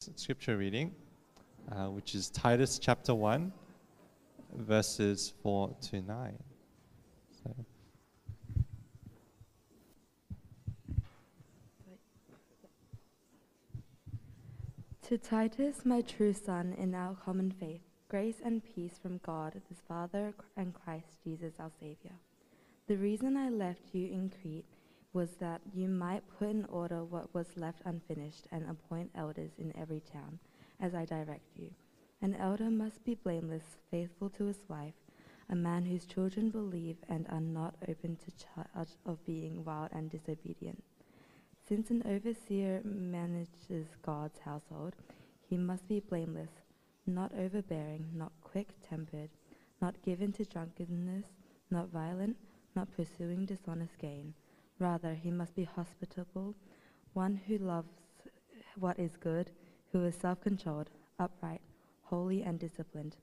scripture reading, uh, which is Titus chapter 1, verses 4 to 9. So, To Titus, my true son, in our common faith, grace and peace from God, the Father, and Christ Jesus our Savior. The reason I left you in Crete was that you might put in order what was left unfinished and appoint elders in every town, as I direct you. An elder must be blameless, faithful to his wife, a man whose children believe and are not open to charge of being wild and disobedient. Since an overseer manages God's household, he must be blameless, not overbearing, not quick tempered, not given to drunkenness, not violent, not pursuing dishonest gain. Rather, he must be hospitable, one who loves what is good, who is self controlled, upright, holy, and disciplined.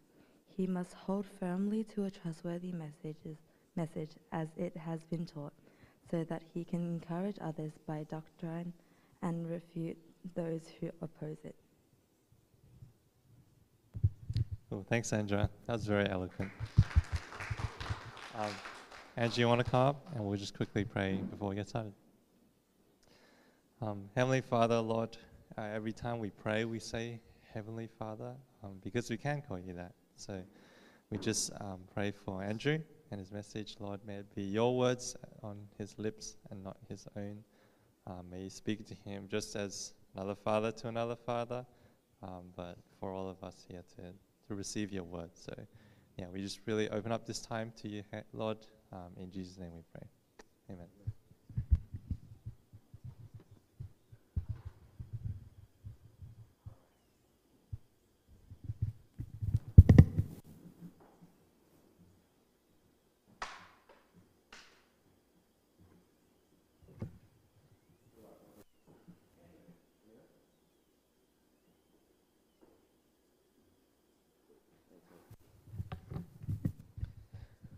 He must hold firmly to a trustworthy messages, message as it has been taught, so that he can encourage others by doctrine and refute those who oppose it. cool. Thanks, Andrea. That was very eloquent. Um, Angie, you want to come up? And we'll just quickly pray before we get started. Um, Heavenly Father, Lord, uh, every time we pray, we say Heavenly Father um, because we can call you that. So we just um, pray for Andrew and his message, Lord. May it be your words on his lips and not his own. Um, may you speak to him just as another father to another father, um, but for all of us here to, to receive your word. So, yeah, we just really open up this time to you, Lord. Um, in Jesus' name we pray. Amen.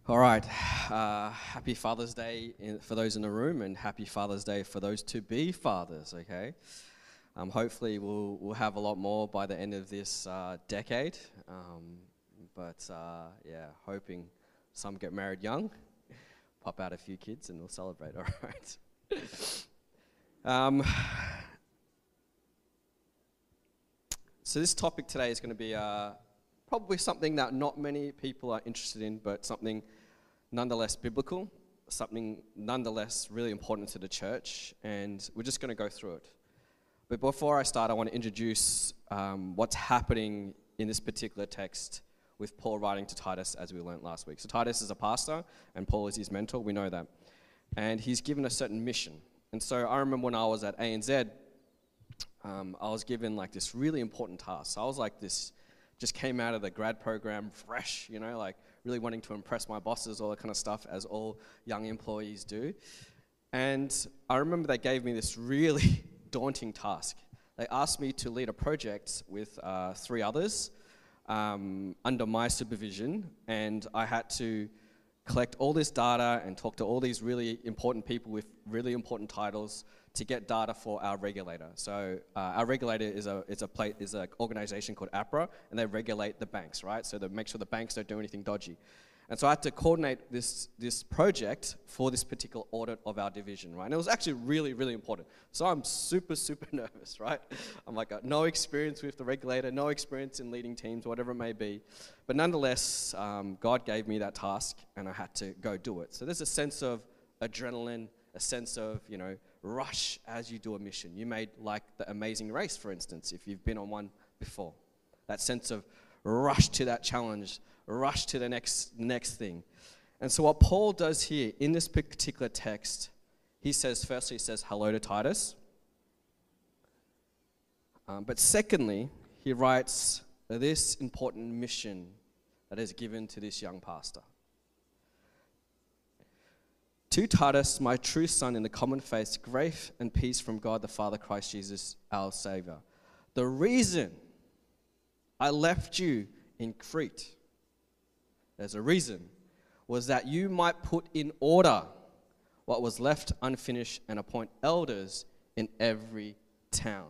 All right. Uh, happy Father's Day in, for those in the room, and happy Father's Day for those to be fathers. Okay. Um, hopefully, we'll we'll have a lot more by the end of this uh, decade. Um, but uh, yeah, hoping some get married young, pop out a few kids, and we'll celebrate. All right. um, so this topic today is going to be uh, probably something that not many people are interested in, but something nonetheless biblical, something nonetheless really important to the church, and we're just going to go through it. But before I start, I want to introduce um, what's happening in this particular text with Paul writing to Titus, as we learned last week. So, Titus is a pastor, and Paul is his mentor, we know that. And he's given a certain mission. And so, I remember when I was at ANZ, um, I was given like this really important task. So I was like this, just came out of the grad program fresh, you know, like really wanting to impress my bosses, all that kind of stuff, as all young employees do. And I remember they gave me this really daunting task. They asked me to lead a project with uh, three others um, under my supervision, and I had to collect all this data and talk to all these really important people with really important titles to get data for our regulator. So uh, our regulator is a is a pla- is an organization called APRA, and they regulate the banks, right? So they make sure the banks don't do anything dodgy. And so I had to coordinate this this project for this particular audit of our division, right? And it was actually really really important. So I'm super super nervous, right? I'm like uh, no experience with the regulator, no experience in leading teams, whatever it may be, but nonetheless, um, God gave me that task, and I had to go do it. So there's a sense of adrenaline, a sense of you know rush as you do a mission. You made like the amazing race, for instance, if you've been on one before. That sense of rush to that challenge, rush to the next next thing. And so what Paul does here in this particular text, he says firstly he says hello to Titus. Um, but secondly, he writes this important mission that is given to this young pastor. To Titus, my true son in the common faith, grace and peace from God the Father, Christ Jesus, our Savior. The reason I left you in Crete, there's a reason, was that you might put in order what was left unfinished and appoint elders in every town.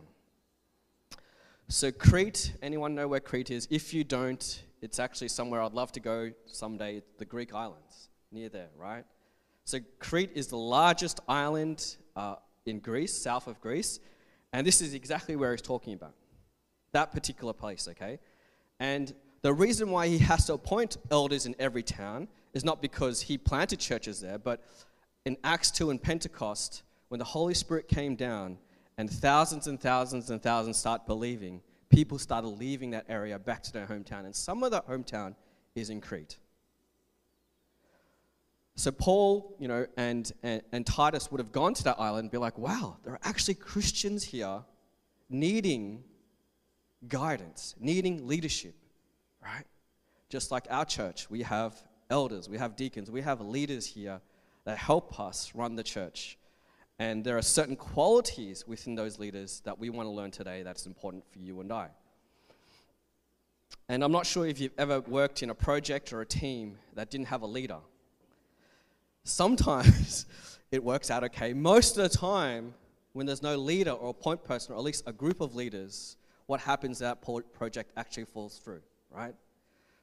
So, Crete, anyone know where Crete is? If you don't, it's actually somewhere I'd love to go someday, the Greek islands, near there, right? So, Crete is the largest island uh, in Greece, south of Greece, and this is exactly where he's talking about. That particular place, okay? And the reason why he has to appoint elders in every town is not because he planted churches there, but in Acts 2 and Pentecost, when the Holy Spirit came down and thousands and thousands and thousands start believing, people started leaving that area back to their hometown. And some of that hometown is in Crete. So Paul, you know, and, and, and Titus would have gone to that island and be like, wow, there are actually Christians here needing guidance, needing leadership, right? Just like our church, we have elders, we have deacons, we have leaders here that help us run the church. And there are certain qualities within those leaders that we want to learn today that's important for you and I. And I'm not sure if you've ever worked in a project or a team that didn't have a leader. Sometimes it works out okay. Most of the time, when there's no leader or a point person, or at least a group of leaders, what happens that project actually falls through, right?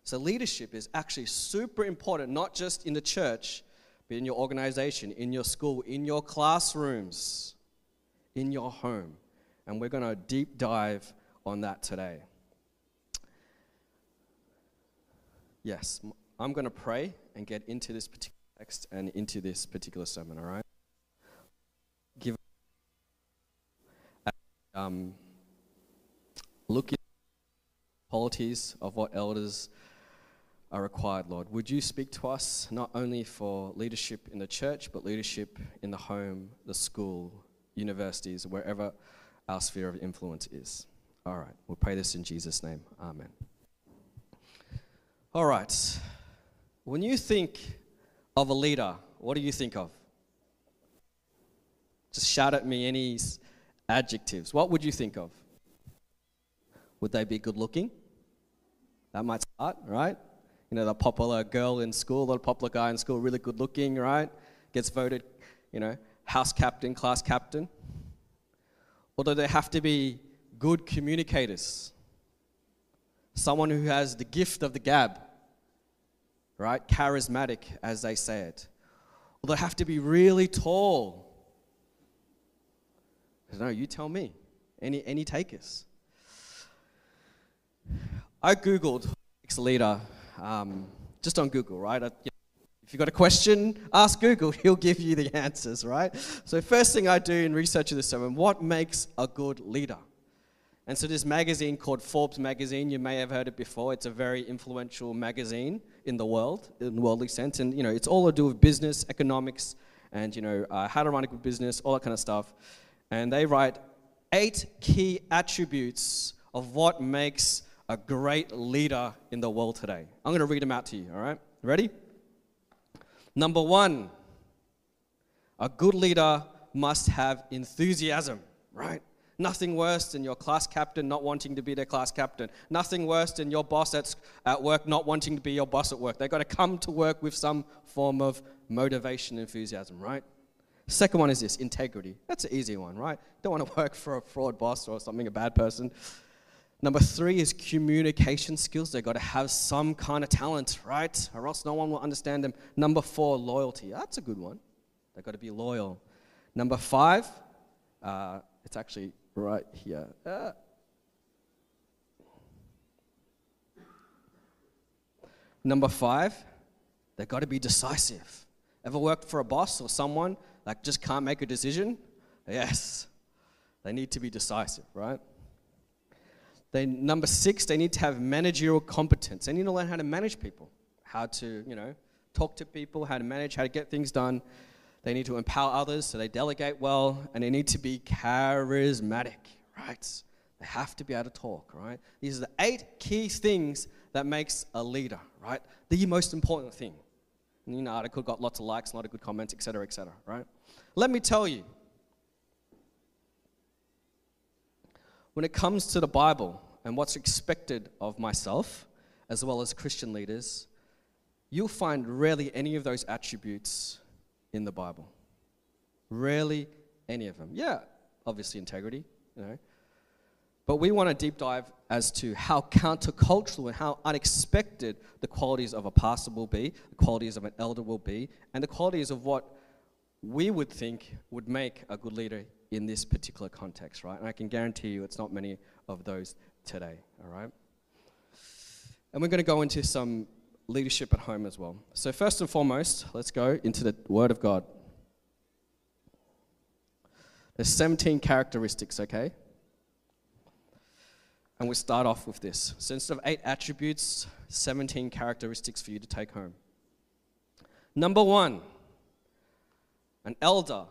So leadership is actually super important, not just in the church, but in your organization, in your school, in your classrooms, in your home. And we're going to deep dive on that today. Yes, I'm going to pray and get into this particular text and into this particular sermon, all right? Give um, look at qualities of what elders are required, Lord. Would you speak to us not only for leadership in the church, but leadership in the home, the school, universities, wherever our sphere of influence is? All right, we'll pray this in Jesus' name. Amen. All right, when you think of a leader, what do you think of? Just shout at me any adjectives. What would you think of? Would they be good looking? That might start, right? You know, the popular girl in school, the popular guy in school, really good looking, right? Gets voted, you know, house captain, class captain. Or do they have to be good communicators? Someone who has the gift of the gab, right? Charismatic, as they say it. Or they have to be really tall. No, you tell me. Any, any takers? I Googled ex leader um, just on Google, right? I, if you've got a question, ask Google, he'll give you the answers, right? So, first thing I do in researching this sermon, what makes a good leader? And so, this magazine called Forbes Magazine, you may have heard it before. It's a very influential magazine in the world, in worldly sense. And, you know, it's all to do with business, economics, and, you know, uh, how to run a good business, all that kind of stuff. And they write eight key attributes of what makes a great leader in the world today. I'm going to read them out to you, all right? Ready? Number one, a good leader must have enthusiasm, right? Nothing worse than your class captain not wanting to be their class captain. Nothing worse than your boss at, at work not wanting to be your boss at work. They've got to come to work with some form of motivation, enthusiasm, right? Second one is this integrity. That's an easy one, right? Don't want to work for a fraud boss or something, a bad person. Number three is communication skills. They've got to have some kind of talent, right? Or else no one will understand them. Number four, loyalty. That's a good one. They've got to be loyal. Number five, uh, it's actually right here. Uh, number five, they've got to be decisive. Ever worked for a boss or someone that just can't make a decision? Yes, they need to be decisive, right? They, number six, they need to have managerial competence. They need to learn how to manage people, how to, you know, talk to people, how to manage, how to get things done. They need to empower others so they delegate well, and they need to be charismatic, right? They have to be able to talk, right? These are the eight key things that makes a leader, right? The most important thing. And, you know, article got lots of likes, a lot of good comments, etc., etc., right? Let me tell you, when it comes to the Bible and what's expected of myself, as well as Christian leaders, you'll find rarely any of those attributes in the Bible. Rarely any of them. Yeah, obviously integrity, you know. But we want to deep dive as to how countercultural and how unexpected the qualities of a pastor will be, the qualities of an elder will be, and the qualities of what we would think would make a good leader in this particular context, right? And I can guarantee you it's not many of those today, all right? And we're going to go into some leadership at home as well. So, first and foremost, let's go into the Word of God. There's 17 characteristics, okay? And we start off with this. So instead of eight attributes, 17 characteristics for you to take home. Number one, an elder,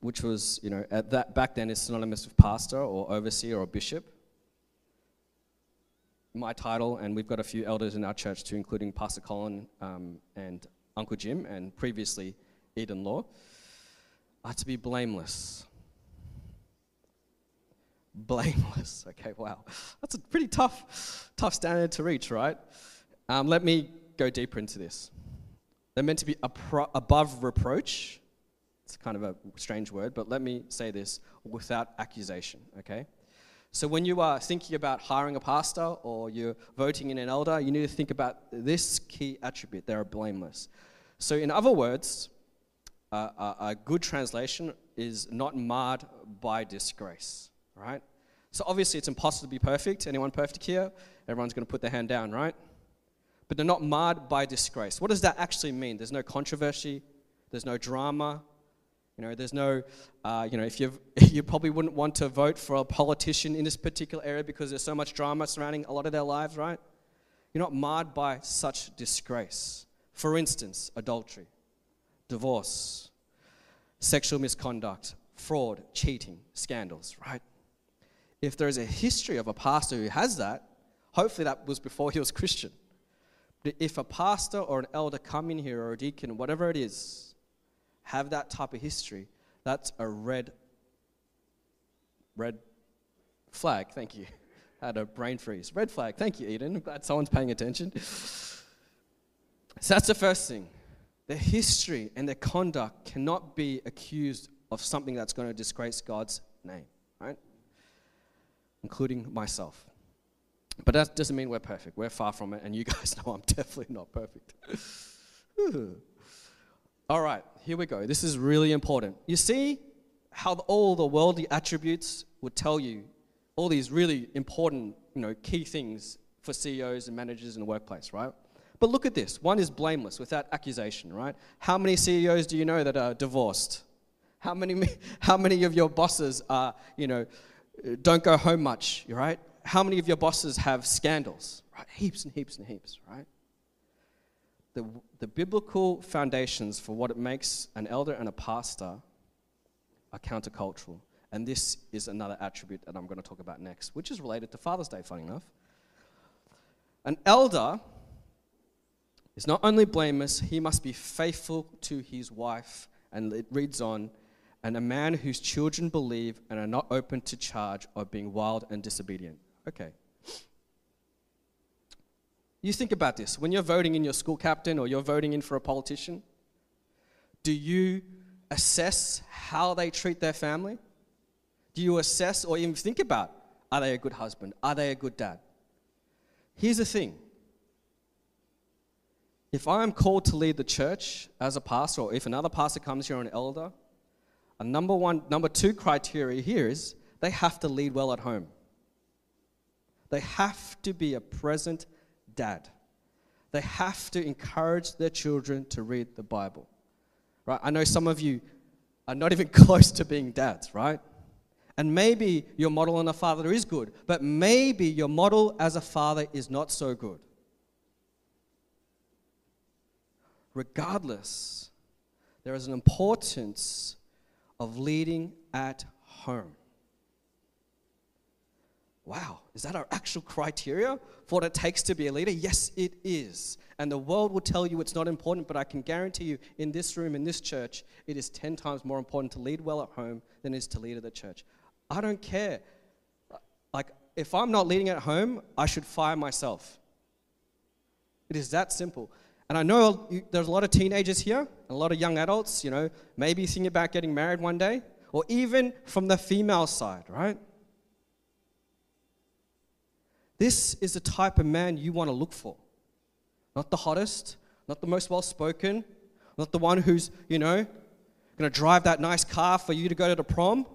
which was, you know, at that back then is synonymous with pastor or overseer or bishop. My title, and we've got a few elders in our church too, including Pastor Colin um, and Uncle Jim, and previously Eden Law, are to be blameless blameless. Okay, wow. That's a pretty tough, tough standard to reach, right? Um, let me go deeper into this. They're meant to be above reproach. It's kind of a strange word, but let me say this without accusation, okay? So when you are thinking about hiring a pastor or you're voting in an elder, you need to think about this key attribute. They are blameless. So, in other words, uh, a, a good translation is not marred by disgrace right? So obviously it's impossible to be perfect. Anyone perfect here? Everyone's going to put their hand down, right? But they're not marred by disgrace. What does that actually mean? There's no controversy. There's no drama. You know, there's no, uh, you know, if you you probably wouldn't want to vote for a politician in this particular area because there's so much drama surrounding a lot of their lives, right? You're not marred by such disgrace. For instance, adultery, divorce, sexual misconduct, fraud, cheating, scandals, right? if there is a history of a pastor who has that, hopefully that was before he was Christian. But if a pastor or an elder come in here or a deacon, whatever it is, have that type of history, that's a red, red flag. Thank you. I had a brain freeze. Red flag. Thank you, Eden. I'm glad someone's paying attention. So that's the first thing. Their history and their conduct cannot be accused of something that's going to disgrace God's name, right? including myself. But that doesn't mean we're perfect. We're far from it, and you guys know I'm definitely not perfect. All right, here we go. This is really important. You see how all the worldly attributes would tell you all these really important, you know, key things for CEOs and managers in the workplace, right? But look at this. One is blameless without accusation, right? How many CEOs do you know that are divorced? How many, how many of your bosses are, you know, don't go home much, right? How many of your bosses have scandals? Right? Heaps and heaps and heaps, right? The, the biblical foundations for what it makes an elder and a pastor are countercultural. And this is another attribute that I'm going to talk about next, which is related to Father's Day, funny enough. An elder is not only blameless, he must be faithful to his wife. And it reads on and a man whose children believe and are not open to charge of being wild and disobedient. Okay. You think about this. When you're voting in your school captain or you're voting in for a politician, do you assess how they treat their family? Do you assess or even think about are they a good husband? Are they a good dad? Here's the thing if I am called to lead the church as a pastor, or if another pastor comes here, an elder, a number one, number two criteria here is they have to lead well at home. They have to be a present dad. They have to encourage their children to read the Bible. Right? I know some of you are not even close to being dads, right? And maybe your model and a father is good, but maybe your model as a father is not so good. Regardless, there is an importance of leading at home. Wow, is that our actual criteria for what it takes to be a leader? Yes, it is. And the world will tell you it's not important, but I can guarantee you in this room, in this church, it is 10 times more important to lead well at home than it is to lead at the church. I don't care. Like, if I'm not leading at home, I should fire myself. It is that simple. And I know there's a lot of teenagers here, and a lot of young adults, you know, maybe thinking about getting married one day, or even from the female side, right? This is the type of man you want to look for. Not the hottest, not the most well spoken, not the one who's, you know, going to drive that nice car for you to go to the prom.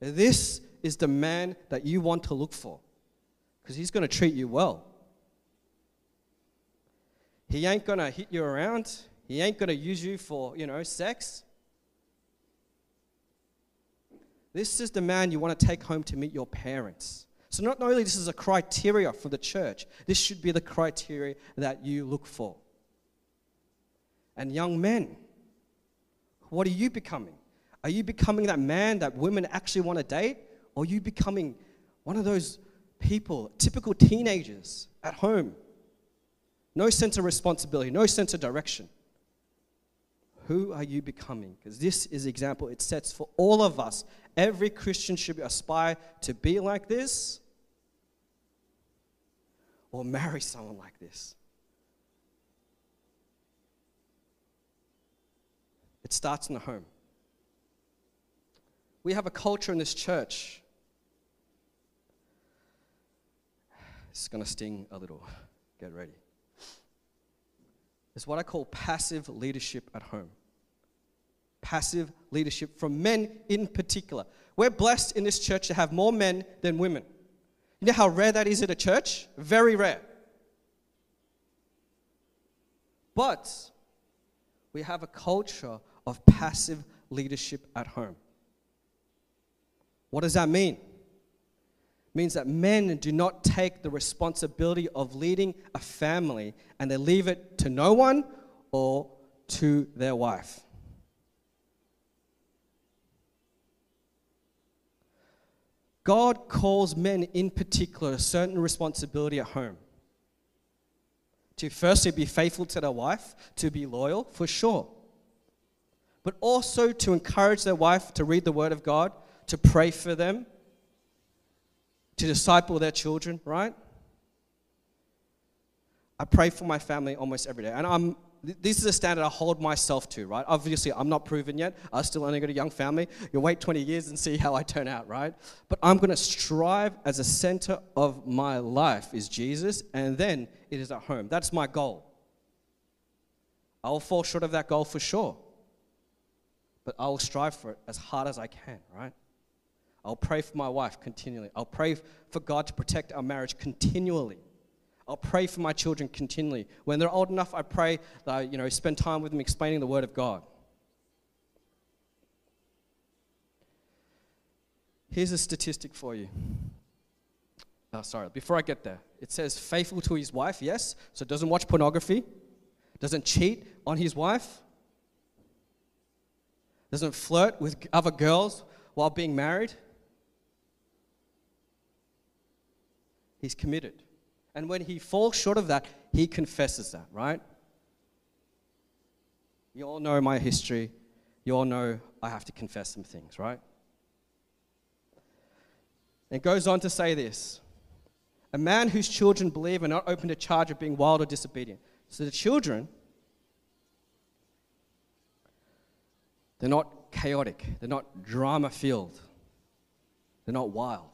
This is the man that you want to look for because he's going to treat you well. He ain't going to hit you around. He ain't going to use you for, you know, sex. This is the man you want to take home to meet your parents. So not only this is a criteria for the church, this should be the criteria that you look for. And young men, what are you becoming? Are you becoming that man that women actually want to date? Or are you becoming one of those people, typical teenagers at home? No sense of responsibility, no sense of direction. Who are you becoming? Because this is the example it sets for all of us. Every Christian should aspire to be like this or marry someone like this. It starts in the home. We have a culture in this church. It's going to sting a little. Get ready. It's what I call passive leadership at home. Passive leadership from men in particular. We're blessed in this church to have more men than women. You know how rare that is at a church? Very rare. But we have a culture of passive leadership at home. What does that mean? It means that men do not take the responsibility of leading a family and they leave it to no one or to their wife. God calls men in particular a certain responsibility at home. To firstly be faithful to their wife, to be loyal, for sure. But also to encourage their wife to read the Word of God, to pray for them, to disciple their children, right? I pray for my family almost every day. And I'm this is a standard I hold myself to, right? Obviously, I'm not proven yet. I still only got a young family. You'll wait 20 years and see how I turn out, right? But I'm going to strive as a center of my life is Jesus, and then it is at home. That's my goal. I will fall short of that goal for sure, but I will strive for it as hard as I can, right? I'll pray for my wife continually. I'll pray for God to protect our marriage continually. I'll pray for my children continually. When they're old enough, I pray that I, you know, spend time with them explaining the Word of God. Here's a statistic for you. Oh, sorry, before I get there, it says faithful to his wife, yes, so doesn't watch pornography, doesn't cheat on his wife, doesn't flirt with other girls while being married. He's committed. And when he falls short of that, he confesses that, right? You all know my history. You all know I have to confess some things, right? It goes on to say this A man whose children believe are not open to charge of being wild or disobedient. So the children, they're not chaotic, they're not drama filled, they're not wild.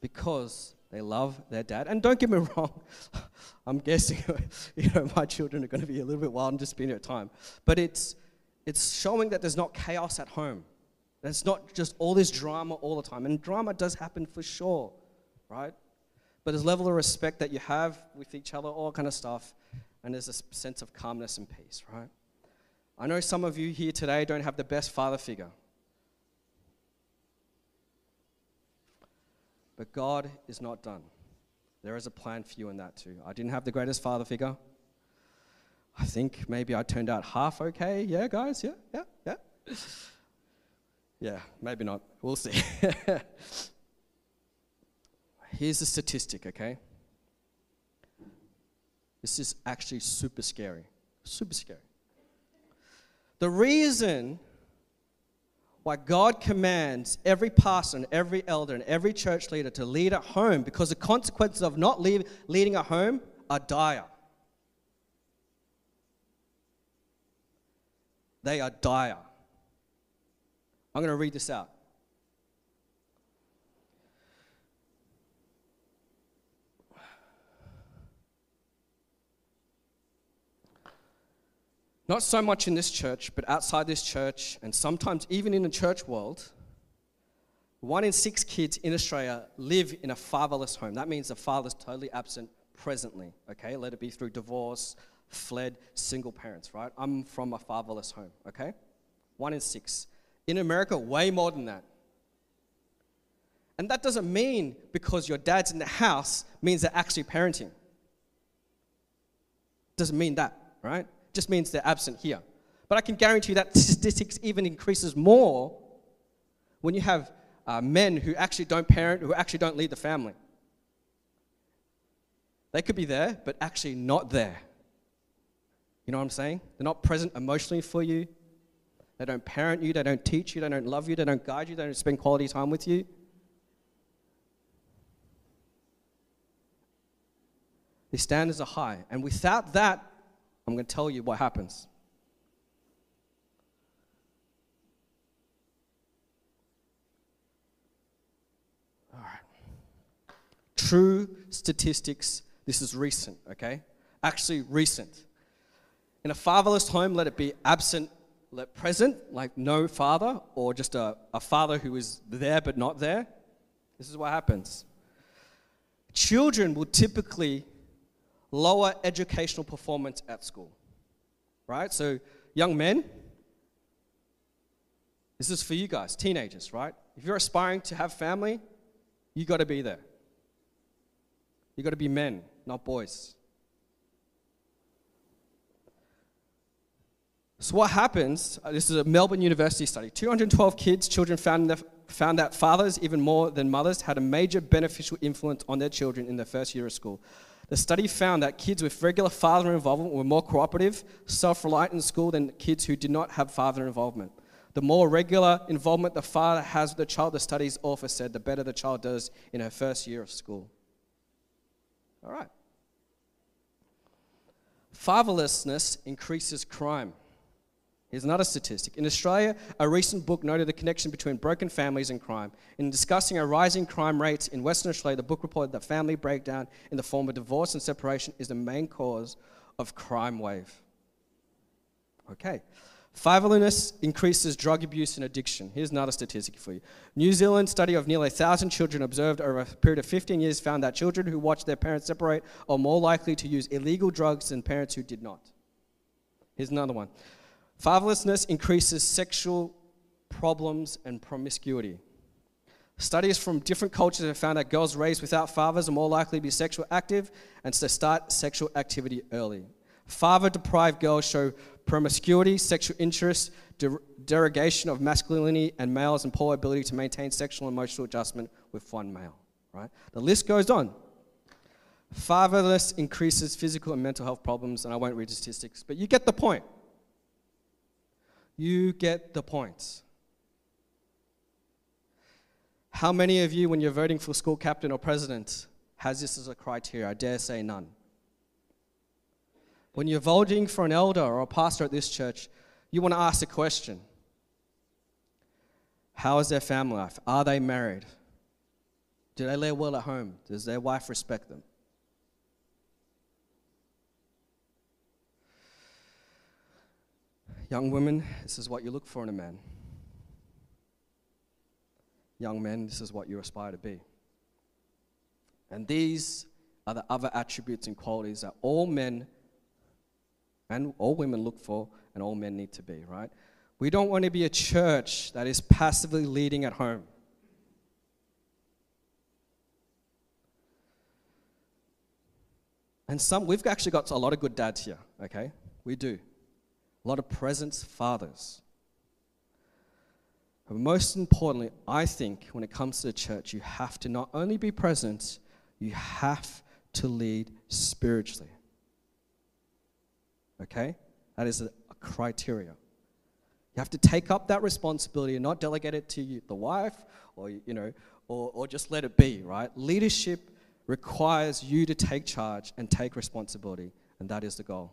Because they love their dad. And don't get me wrong, I'm guessing you know, my children are going to be a little bit wild and just spending at time. But it's, it's showing that there's not chaos at home. There's not just all this drama all the time. And drama does happen for sure, right? But there's level of respect that you have with each other, all kind of stuff. And there's a sense of calmness and peace, right? I know some of you here today don't have the best father figure. But God is not done. There is a plan for you in that too. I didn't have the greatest father figure. I think maybe I turned out half okay. Yeah, guys? Yeah, yeah, yeah. Yeah, maybe not. We'll see. Here's a statistic, okay? This is actually super scary. Super scary. The reason why God commands every pastor and every elder and every church leader to lead at home because the consequences of not lead, leading at home are dire. They are dire. I'm going to read this out. Not so much in this church, but outside this church, and sometimes even in the church world, one in six kids in Australia live in a fatherless home. That means the father's totally absent presently, okay? Let it be through divorce, fled, single parents, right? I'm from a fatherless home, okay? One in six. In America, way more than that. And that doesn't mean because your dad's in the house means they're actually parenting. Doesn't mean that, right? Just means they're absent here. But I can guarantee you that statistics even increases more when you have uh, men who actually don't parent, who actually don't lead the family. They could be there, but actually not there. You know what I'm saying? They're not present emotionally for you. They don't parent you, they don't teach you, they don't love you, they don't guide you, they don't spend quality time with you. The standards are high. And without that, I'm going to tell you what happens. All right. True statistics. This is recent, okay? Actually, recent. In a fatherless home, let it be absent, let present, like no father, or just a, a father who is there but not there. This is what happens. Children will typically lower educational performance at school. Right? So, young men, this is for you guys, teenagers, right? If you're aspiring to have family, you got to be there. You got to be men, not boys. So, what happens? Uh, this is a Melbourne University study. 212 kids, children found, the, found that fathers, even more than mothers, had a major beneficial influence on their children in their first year of school. The study found that kids with regular father involvement were more cooperative, self reliant in school than kids who did not have father involvement. The more regular involvement the father has with the child, the study's author said, the better the child does in her first year of school. All right. Fatherlessness increases crime. Here's another statistic. In Australia, a recent book noted the connection between broken families and crime. In discussing a rising crime rates in Western Australia, the book reported that family breakdown in the form of divorce and separation is the main cause of crime wave. Okay. Fatherlessness increases drug abuse and addiction. Here's another statistic for you. New Zealand study of nearly 1,000 children observed over a period of 15 years found that children who watched their parents separate are more likely to use illegal drugs than parents who did not. Here's another one. Fatherlessness increases sexual problems and promiscuity. Studies from different cultures have found that girls raised without fathers are more likely to be sexually active and to start sexual activity early. Father deprived girls show promiscuity, sexual interest, der- derogation of masculinity, and males and poor ability to maintain sexual and emotional adjustment with one male. Right? The list goes on. Fatherless increases physical and mental health problems, and I won't read statistics, but you get the point. You get the point. How many of you, when you're voting for school captain or president, has this as a criteria? I dare say none. When you're voting for an elder or a pastor at this church, you want to ask the question How is their family life? Are they married? Do they live well at home? Does their wife respect them? Young women, this is what you look for in a man. Young men, this is what you aspire to be. And these are the other attributes and qualities that all men and all women look for and all men need to be, right? We don't want to be a church that is passively leading at home. And some, we've actually got a lot of good dads here, okay? We do a lot of presence fathers. But most importantly, I think when it comes to the church, you have to not only be present, you have to lead spiritually. Okay? That is a, criteria. You have to take up that responsibility and not delegate it to the wife or, you know, or, or just let it be, right? Leadership requires you to take charge and take responsibility, and that is the goal.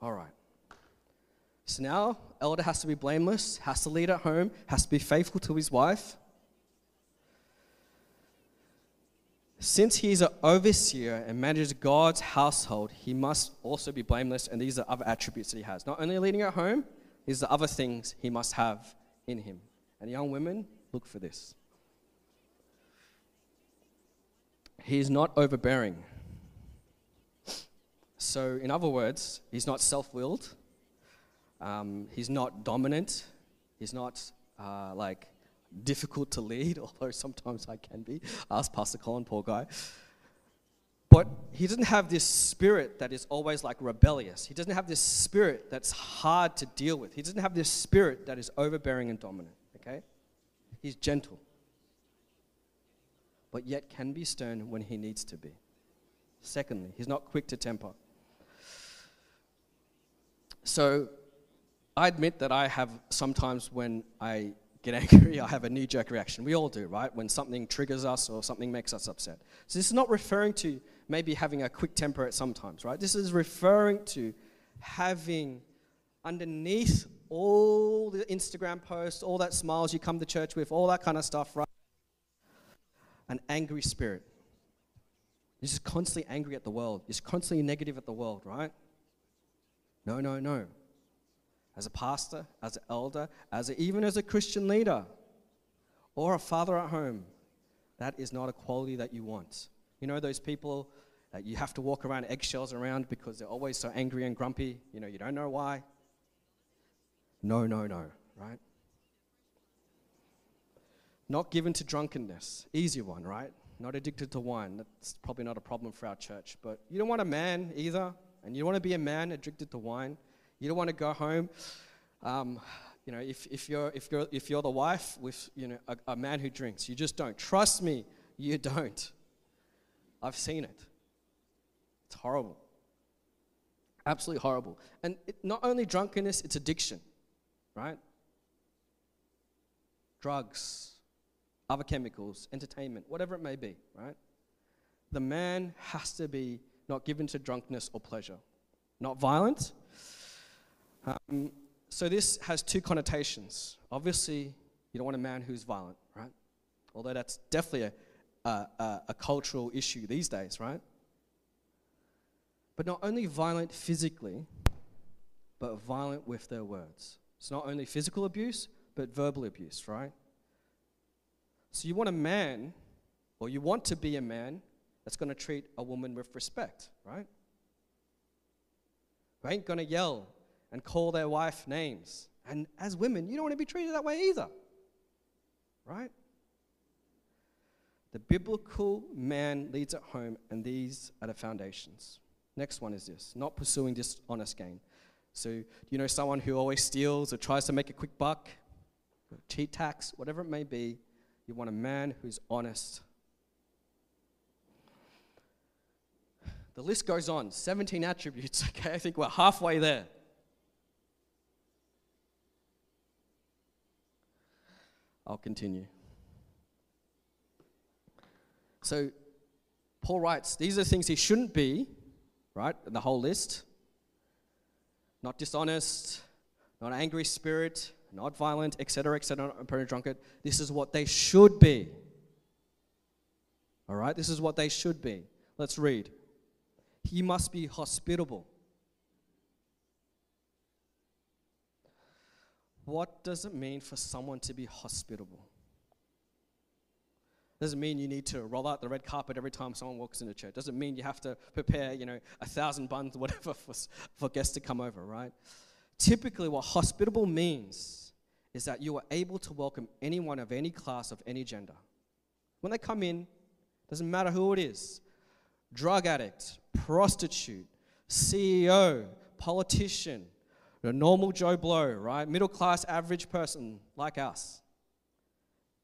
All right. So now, elder has to be blameless, has to lead at home, has to be faithful to his wife. Since he is an overseer and manages God's household, he must also be blameless, and these are other attributes that he has. Not only leading at home, these are other things he must have in him. And young women, look for this. He is not overbearing. So, in other words, he's not self willed, um, he's not dominant, he's not uh, like difficult to lead, although sometimes I can be. Ask Pastor Colin, poor guy. But he doesn't have this spirit that is always like rebellious. He doesn't have this spirit that's hard to deal with. He doesn't have this spirit that is overbearing and dominant, okay? He's gentle, but yet can be stern when he needs to be. Secondly, he's not quick to temper. So I admit that I have sometimes when I get angry, I have a knee jerk reaction. We all do, right? When something triggers us or something makes us upset. So this is not referring to maybe having a quick temper at some times, right? This is referring to having underneath all the Instagram posts, all that smiles you come to church with, all that kind of stuff, right? An angry spirit. You're just constantly angry at the world. You're constantly negative at the world, right? No, no, no. As a pastor, as an elder, as a, even as a Christian leader, or a father at home, that is not a quality that you want. You know those people that you have to walk around eggshells around because they're always so angry and grumpy? You know, you don't know why. No, no, no, right? Not given to drunkenness. Easy one, right? Not addicted to wine. That's probably not a problem for our church. But you don't want a man either, and you want to be a man addicted to wine. You don't want to go home. Um, you know, if, if, you're, if, you're, if you're the wife with you know, a, a man who drinks, you just don't. Trust me, you don't. I've seen it. It's horrible. Absolutely horrible. And it, not only drunkenness, it's addiction, right? Drugs, other chemicals, entertainment, whatever it may be, right? The man has to be not given to drunkenness or pleasure, not violent. Um, so this has two connotations. Obviously, you don't want a man who's violent, right? Although that's definitely a, a, a, a cultural issue these days, right? But not only violent physically, but violent with their words. It's not only physical abuse, but verbal abuse, right? So you want a man, or you want to be a man, that's going to treat a woman with respect, right? Who ain't going to yell and call their wife names. And as women, you don't want to be treated that way either, right? The biblical man leads at home, and these are the foundations. Next one is this not pursuing dishonest gain. So, you know someone who always steals or tries to make a quick buck, cheat tax, whatever it may be? You want a man who's honest. The list goes on 17 attributes, okay? I think we're halfway there. I'll continue. So, Paul writes, these are things he shouldn't be, right? The whole list. Not dishonest, not angry spirit, not violent, etc., etc., not a drunkard. This is what they should be. All right? This is what they should be. Let's read. He must be hospitable. What does it mean for someone to be hospitable? Doesn't mean you need to roll out the red carpet every time someone walks into church. Doesn't mean you have to prepare, you know, a thousand buns, or whatever, for, for guests to come over, right? Typically, what hospitable means is that you are able to welcome anyone of any class, of any gender. When they come in, doesn't matter who it is drug addict, prostitute, CEO, politician, a normal Joe Blow, right? Middle class, average person like us.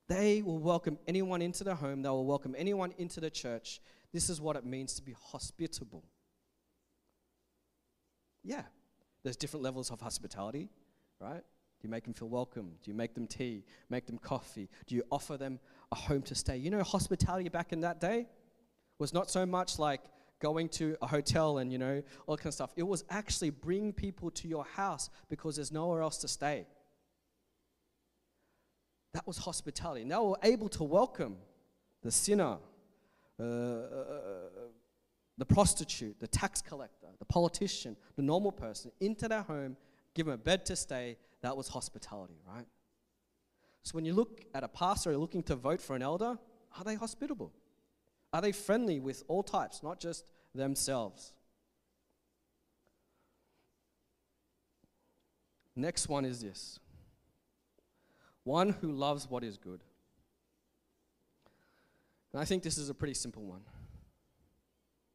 They will welcome anyone into their home, they will welcome anyone into the church. This is what it means to be hospitable. Yeah, there's different levels of hospitality, right? Do you make them feel welcome? Do you make them tea? Make them coffee? Do you offer them a home to stay? You know, hospitality back in that day was not so much like going to a hotel and, you know, all kind of stuff. It was actually bring people to your house because there's nowhere else to stay. That was hospitality. And they were able to welcome the sinner, uh, the prostitute, the tax collector, the politician, the normal person into their home, give them a bed to stay. That was hospitality, right? So when you look at a pastor looking to vote for an elder, are they hospitable? Are they friendly with all types, not just themselves? Next one is this one who loves what is good. And I think this is a pretty simple one.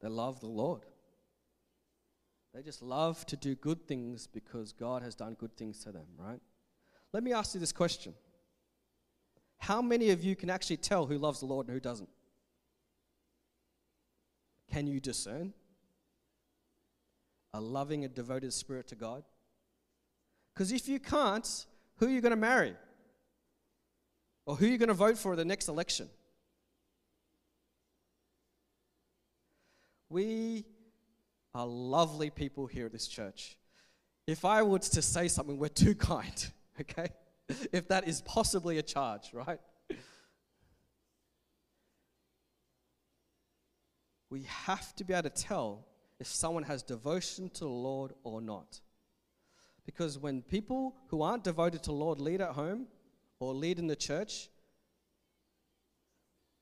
They love the Lord. They just love to do good things because God has done good things to them, right? Let me ask you this question How many of you can actually tell who loves the Lord and who doesn't? Can you discern a loving and devoted spirit to God? Because if you can't, who are you going to marry? Or who are you going to vote for in the next election? We are lovely people here at this church. If I was to say something, we're too kind, okay? If that is possibly a charge, right? We have to be able to tell if someone has devotion to the Lord or not. Because when people who aren't devoted to the Lord lead at home or lead in the church,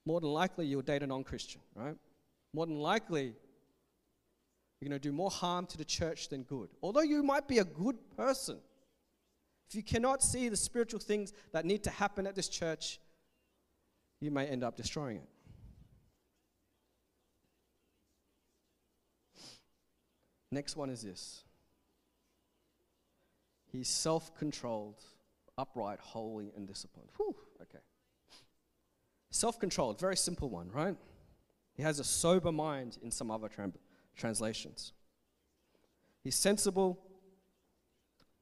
more than likely you'll date a non Christian, right? More than likely you're going to do more harm to the church than good. Although you might be a good person, if you cannot see the spiritual things that need to happen at this church, you may end up destroying it. Next one is this He's self controlled, upright, holy, and disciplined. Whew, okay. Self controlled, very simple one, right? He has a sober mind in some other tra- translations. He's sensible,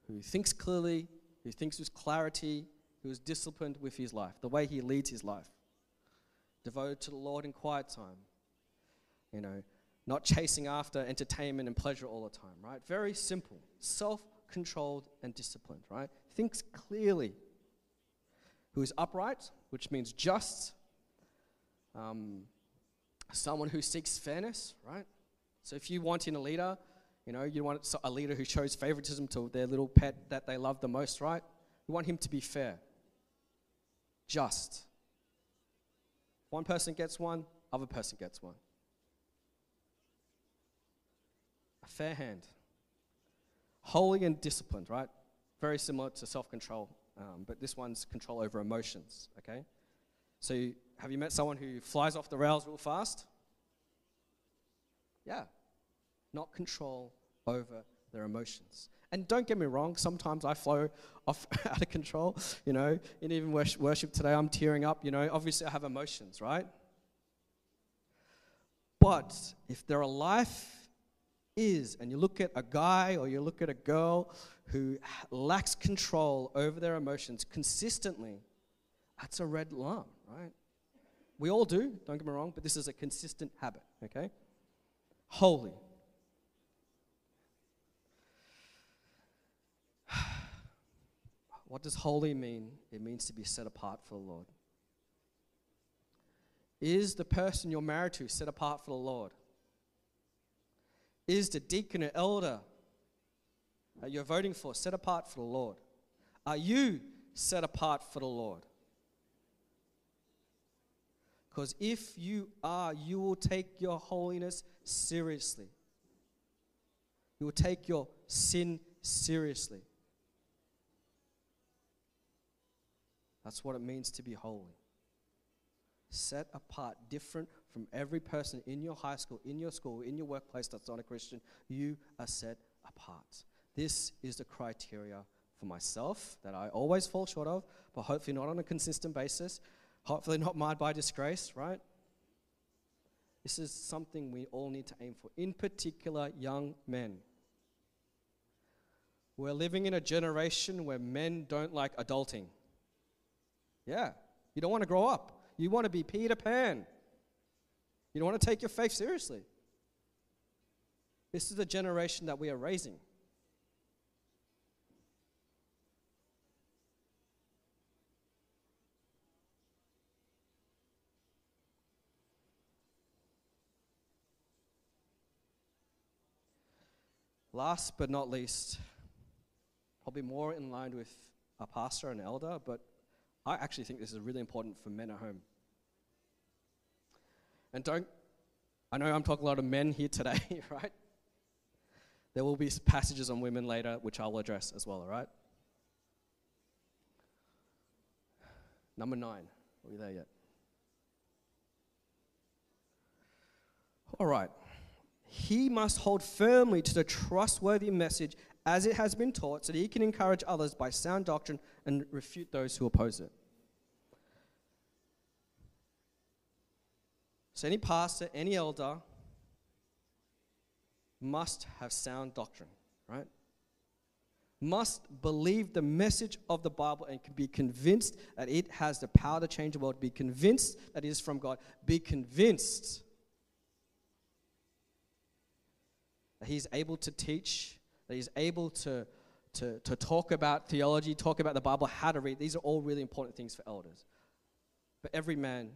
who thinks clearly, who thinks with clarity, who is disciplined with his life, the way he leads his life. Devoted to the Lord in quiet time. You know, not chasing after entertainment and pleasure all the time, right? Very simple. Self controlled and disciplined, right? Thinks clearly. Who is upright, which means just. Um, someone who seeks fairness, right? So if you want in a leader, you know, you want a leader who shows favoritism to their little pet that they love the most, right? You want him to be fair, just. One person gets one, other person gets one. A fair hand holy and disciplined, right? Very similar to self control, um, but this one's control over emotions, okay? So, you, have you met someone who flies off the rails real fast? Yeah. Not control over their emotions. And don't get me wrong, sometimes I flow off out of control, you know, in even worship today, I'm tearing up, you know, obviously I have emotions, right? But if they're a life is, and you look at a guy or you look at a girl who lacks control over their emotions consistently, that's a red alarm, right? We all do, don't get me wrong, but this is a consistent habit, okay? Holy. What does holy mean? It means to be set apart for the Lord. Is the person you're married to set apart for the Lord? Is the deacon or elder that you're voting for set apart for the Lord? Are you set apart for the Lord? Because if you are, you will take your holiness seriously. You will take your sin seriously. That's what it means to be holy. Set apart, different from every person in your high school, in your school, in your workplace that's not a Christian. You are set apart. This is the criteria for myself that I always fall short of, but hopefully not on a consistent basis, hopefully not marred by disgrace, right? This is something we all need to aim for, in particular, young men. We're living in a generation where men don't like adulting. Yeah, you don't want to grow up. You want to be Peter Pan. You don't want to take your faith seriously. This is the generation that we are raising. Last but not least, probably more in line with a pastor and elder, but I actually think this is really important for men at home. And don't, I know I'm talking a lot of men here today, right? There will be passages on women later, which I'll address as well, all right? Number nine. Are we there yet? All right. He must hold firmly to the trustworthy message as it has been taught so that he can encourage others by sound doctrine and refute those who oppose it. So, any pastor, any elder must have sound doctrine, right? Must believe the message of the Bible and be convinced that it has the power to change the world. Be convinced that it is from God. Be convinced that He's able to teach, that He's able to, to, to talk about theology, talk about the Bible, how to read. These are all really important things for elders. But every man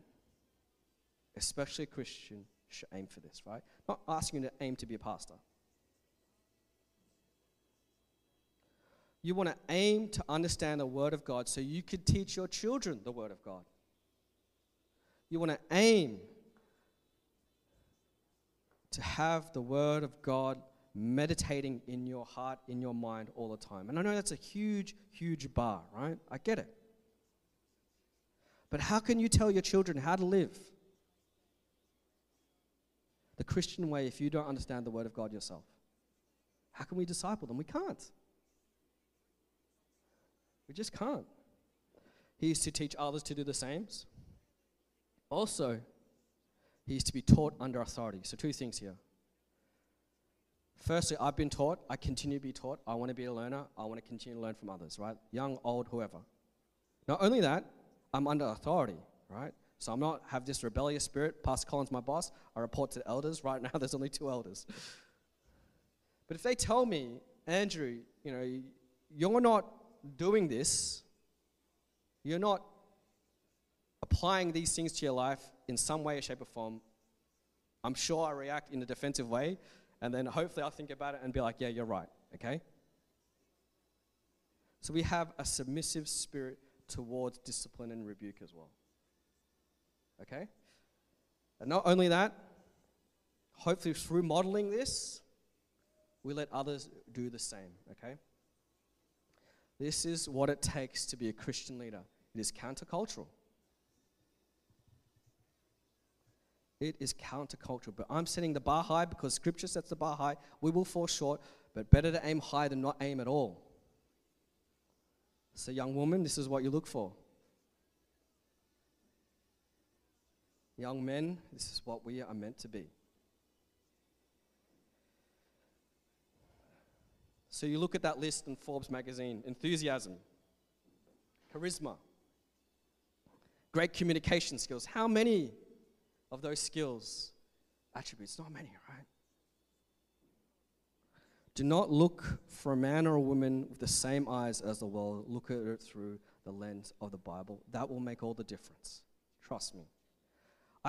especially a Christian, should aim for this, right? Not asking you to aim to be a pastor. You want to aim to understand the Word of God so you could teach your children the Word of God. You want to aim to have the Word of God meditating in your heart, in your mind all the time. And I know that's a huge, huge bar, right? I get it. But how can you tell your children how to live? The Christian way if you don't understand the Word of God yourself? How can we disciple them? We can't. We just can't. He is to teach others to do the same. Also, he is to be taught under authority. So, two things here. Firstly, I've been taught, I continue to be taught. I want to be a learner, I want to continue to learn from others, right? Young, old, whoever. Not only that, I'm under authority, right? So I'm not have this rebellious spirit. Pastor Collins, my boss. I report to the elders. Right now, there's only two elders. But if they tell me, Andrew, you know, you're not doing this, you're not applying these things to your life in some way, shape, or form, I'm sure I react in a defensive way, and then hopefully I'll think about it and be like, yeah, you're right, okay? So we have a submissive spirit towards discipline and rebuke as well. Okay? And not only that, hopefully through modeling this, we let others do the same. Okay? This is what it takes to be a Christian leader. It is countercultural. It is countercultural. But I'm setting the bar high because Scripture sets the bar high. We will fall short, but better to aim high than not aim at all. So, young woman, this is what you look for. Young men, this is what we are meant to be. So you look at that list in Forbes magazine enthusiasm, charisma, great communication skills. How many of those skills, attributes? Not many, right? Do not look for a man or a woman with the same eyes as the world. Look at it through the lens of the Bible. That will make all the difference. Trust me.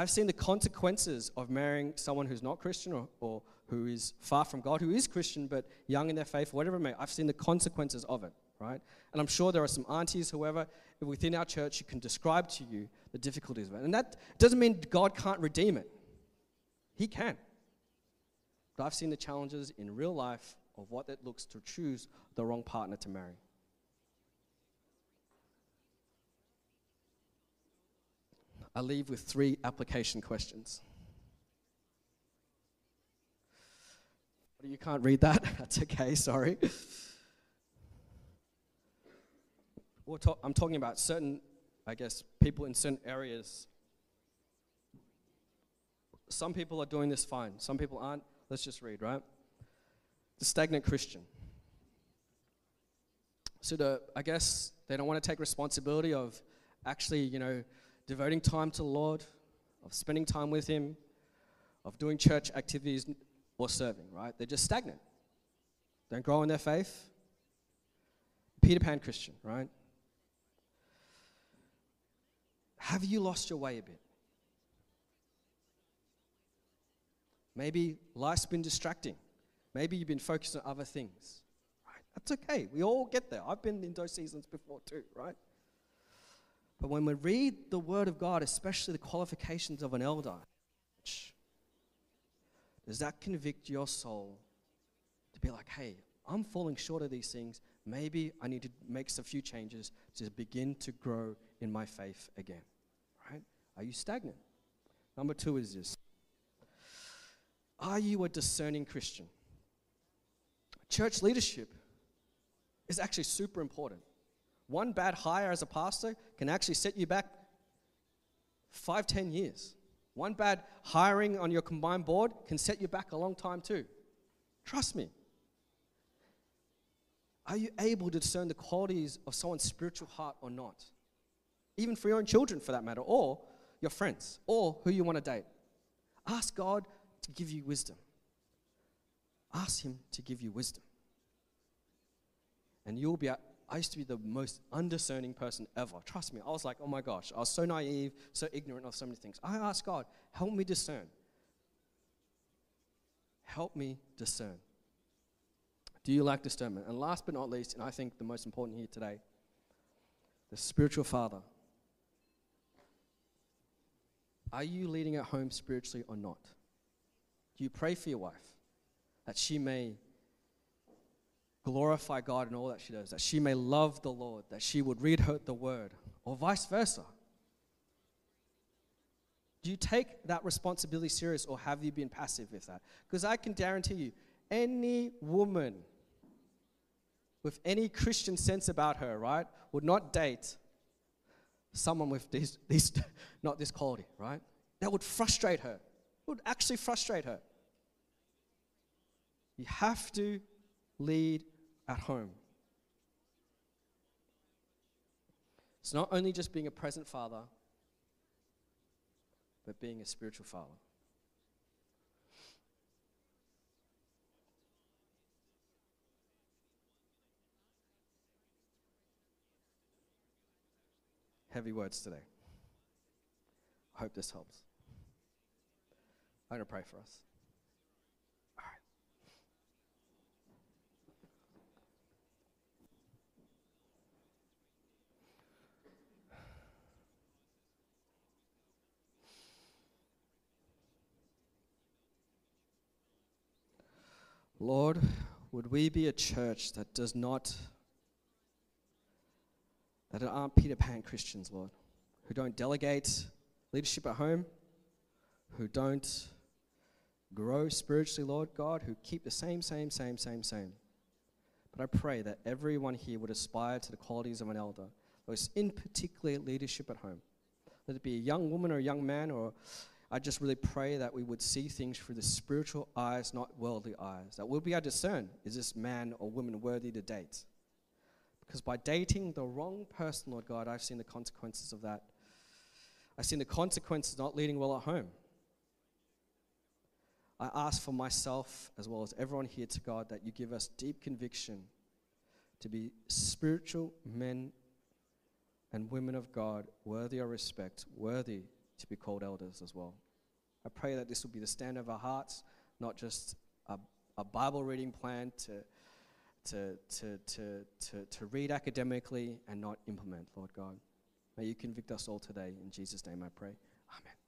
I've seen the consequences of marrying someone who's not Christian or, or who is far from God, who is Christian but young in their faith, whatever it may. I've seen the consequences of it, right? And I'm sure there are some aunties, whoever, within our church who can describe to you the difficulties of it. And that doesn't mean God can't redeem it. He can. But I've seen the challenges in real life of what it looks to choose the wrong partner to marry. I leave with three application questions. You can't read that? That's okay, sorry. I'm talking about certain, I guess, people in certain areas. Some people are doing this fine, some people aren't. Let's just read, right? The stagnant Christian. So, the, I guess they don't want to take responsibility of actually, you know, devoting time to the Lord, of spending time with Him, of doing church activities or serving, right? They're just stagnant. Don't grow in their faith. Peter Pan Christian, right? Have you lost your way a bit? Maybe life's been distracting. Maybe you've been focused on other things. Right? That's okay. We all get there. I've been in those seasons before too, right? But when we read the Word of God, especially the qualifications of an elder, does that convict your soul to be like, hey, I'm falling short of these things. Maybe I need to make a few changes to begin to grow in my faith again. Right? Are you stagnant? Number two is this Are you a discerning Christian? Church leadership is actually super important. One bad hire as a pastor can actually set you back five, ten years. One bad hiring on your combined board can set you back a long time too. Trust me. Are you able to discern the qualities of someone's spiritual heart or not? Even for your own children, for that matter, or your friends, or who you want to date. Ask God to give you wisdom. Ask Him to give you wisdom. And you'll be, I used to be the most undiscerning person ever. Trust me, I was like, oh my gosh, I was so naive, so ignorant of so many things. I asked God, help me discern. Help me discern. Do you lack discernment? And last but not least, and I think the most important here today, the spiritual father. Are you leading at home spiritually or not? Do you pray for your wife that she may glorify God in all that she does, that she may love the Lord, that she would read her the word, or vice versa? Do you take that responsibility serious or have you been passive with that? Because I can guarantee you, any woman with any Christian sense about her, right, would not date someone with these not this quality, right? That would frustrate her. It would actually frustrate her. You have to lead at home. It's not only just being a present father, but being a spiritual father. heavy words today. I hope this helps. I'm going to pray for us. Lord, would we be a church that does not that aren't Peter Pan Christians, Lord, who don't delegate leadership at home, who don't grow spiritually, Lord God, who keep the same, same, same, same, same. But I pray that everyone here would aspire to the qualities of an elder, those in particular leadership at home. Let it be a young woman or a young man, or I just really pray that we would see things through the spiritual eyes, not worldly eyes. That we'll be able to discern is this man or woman worthy to date? Because by dating the wrong person, Lord God, I've seen the consequences of that. I've seen the consequences not leading well at home. I ask for myself as well as everyone here to God that you give us deep conviction to be spiritual men and women of God, worthy of respect, worthy to be called elders as well. I pray that this will be the standard of our hearts, not just a, a Bible reading plan to to, to, to, to, to read academically and not implement, Lord God. May you convict us all today. In Jesus' name I pray. Amen.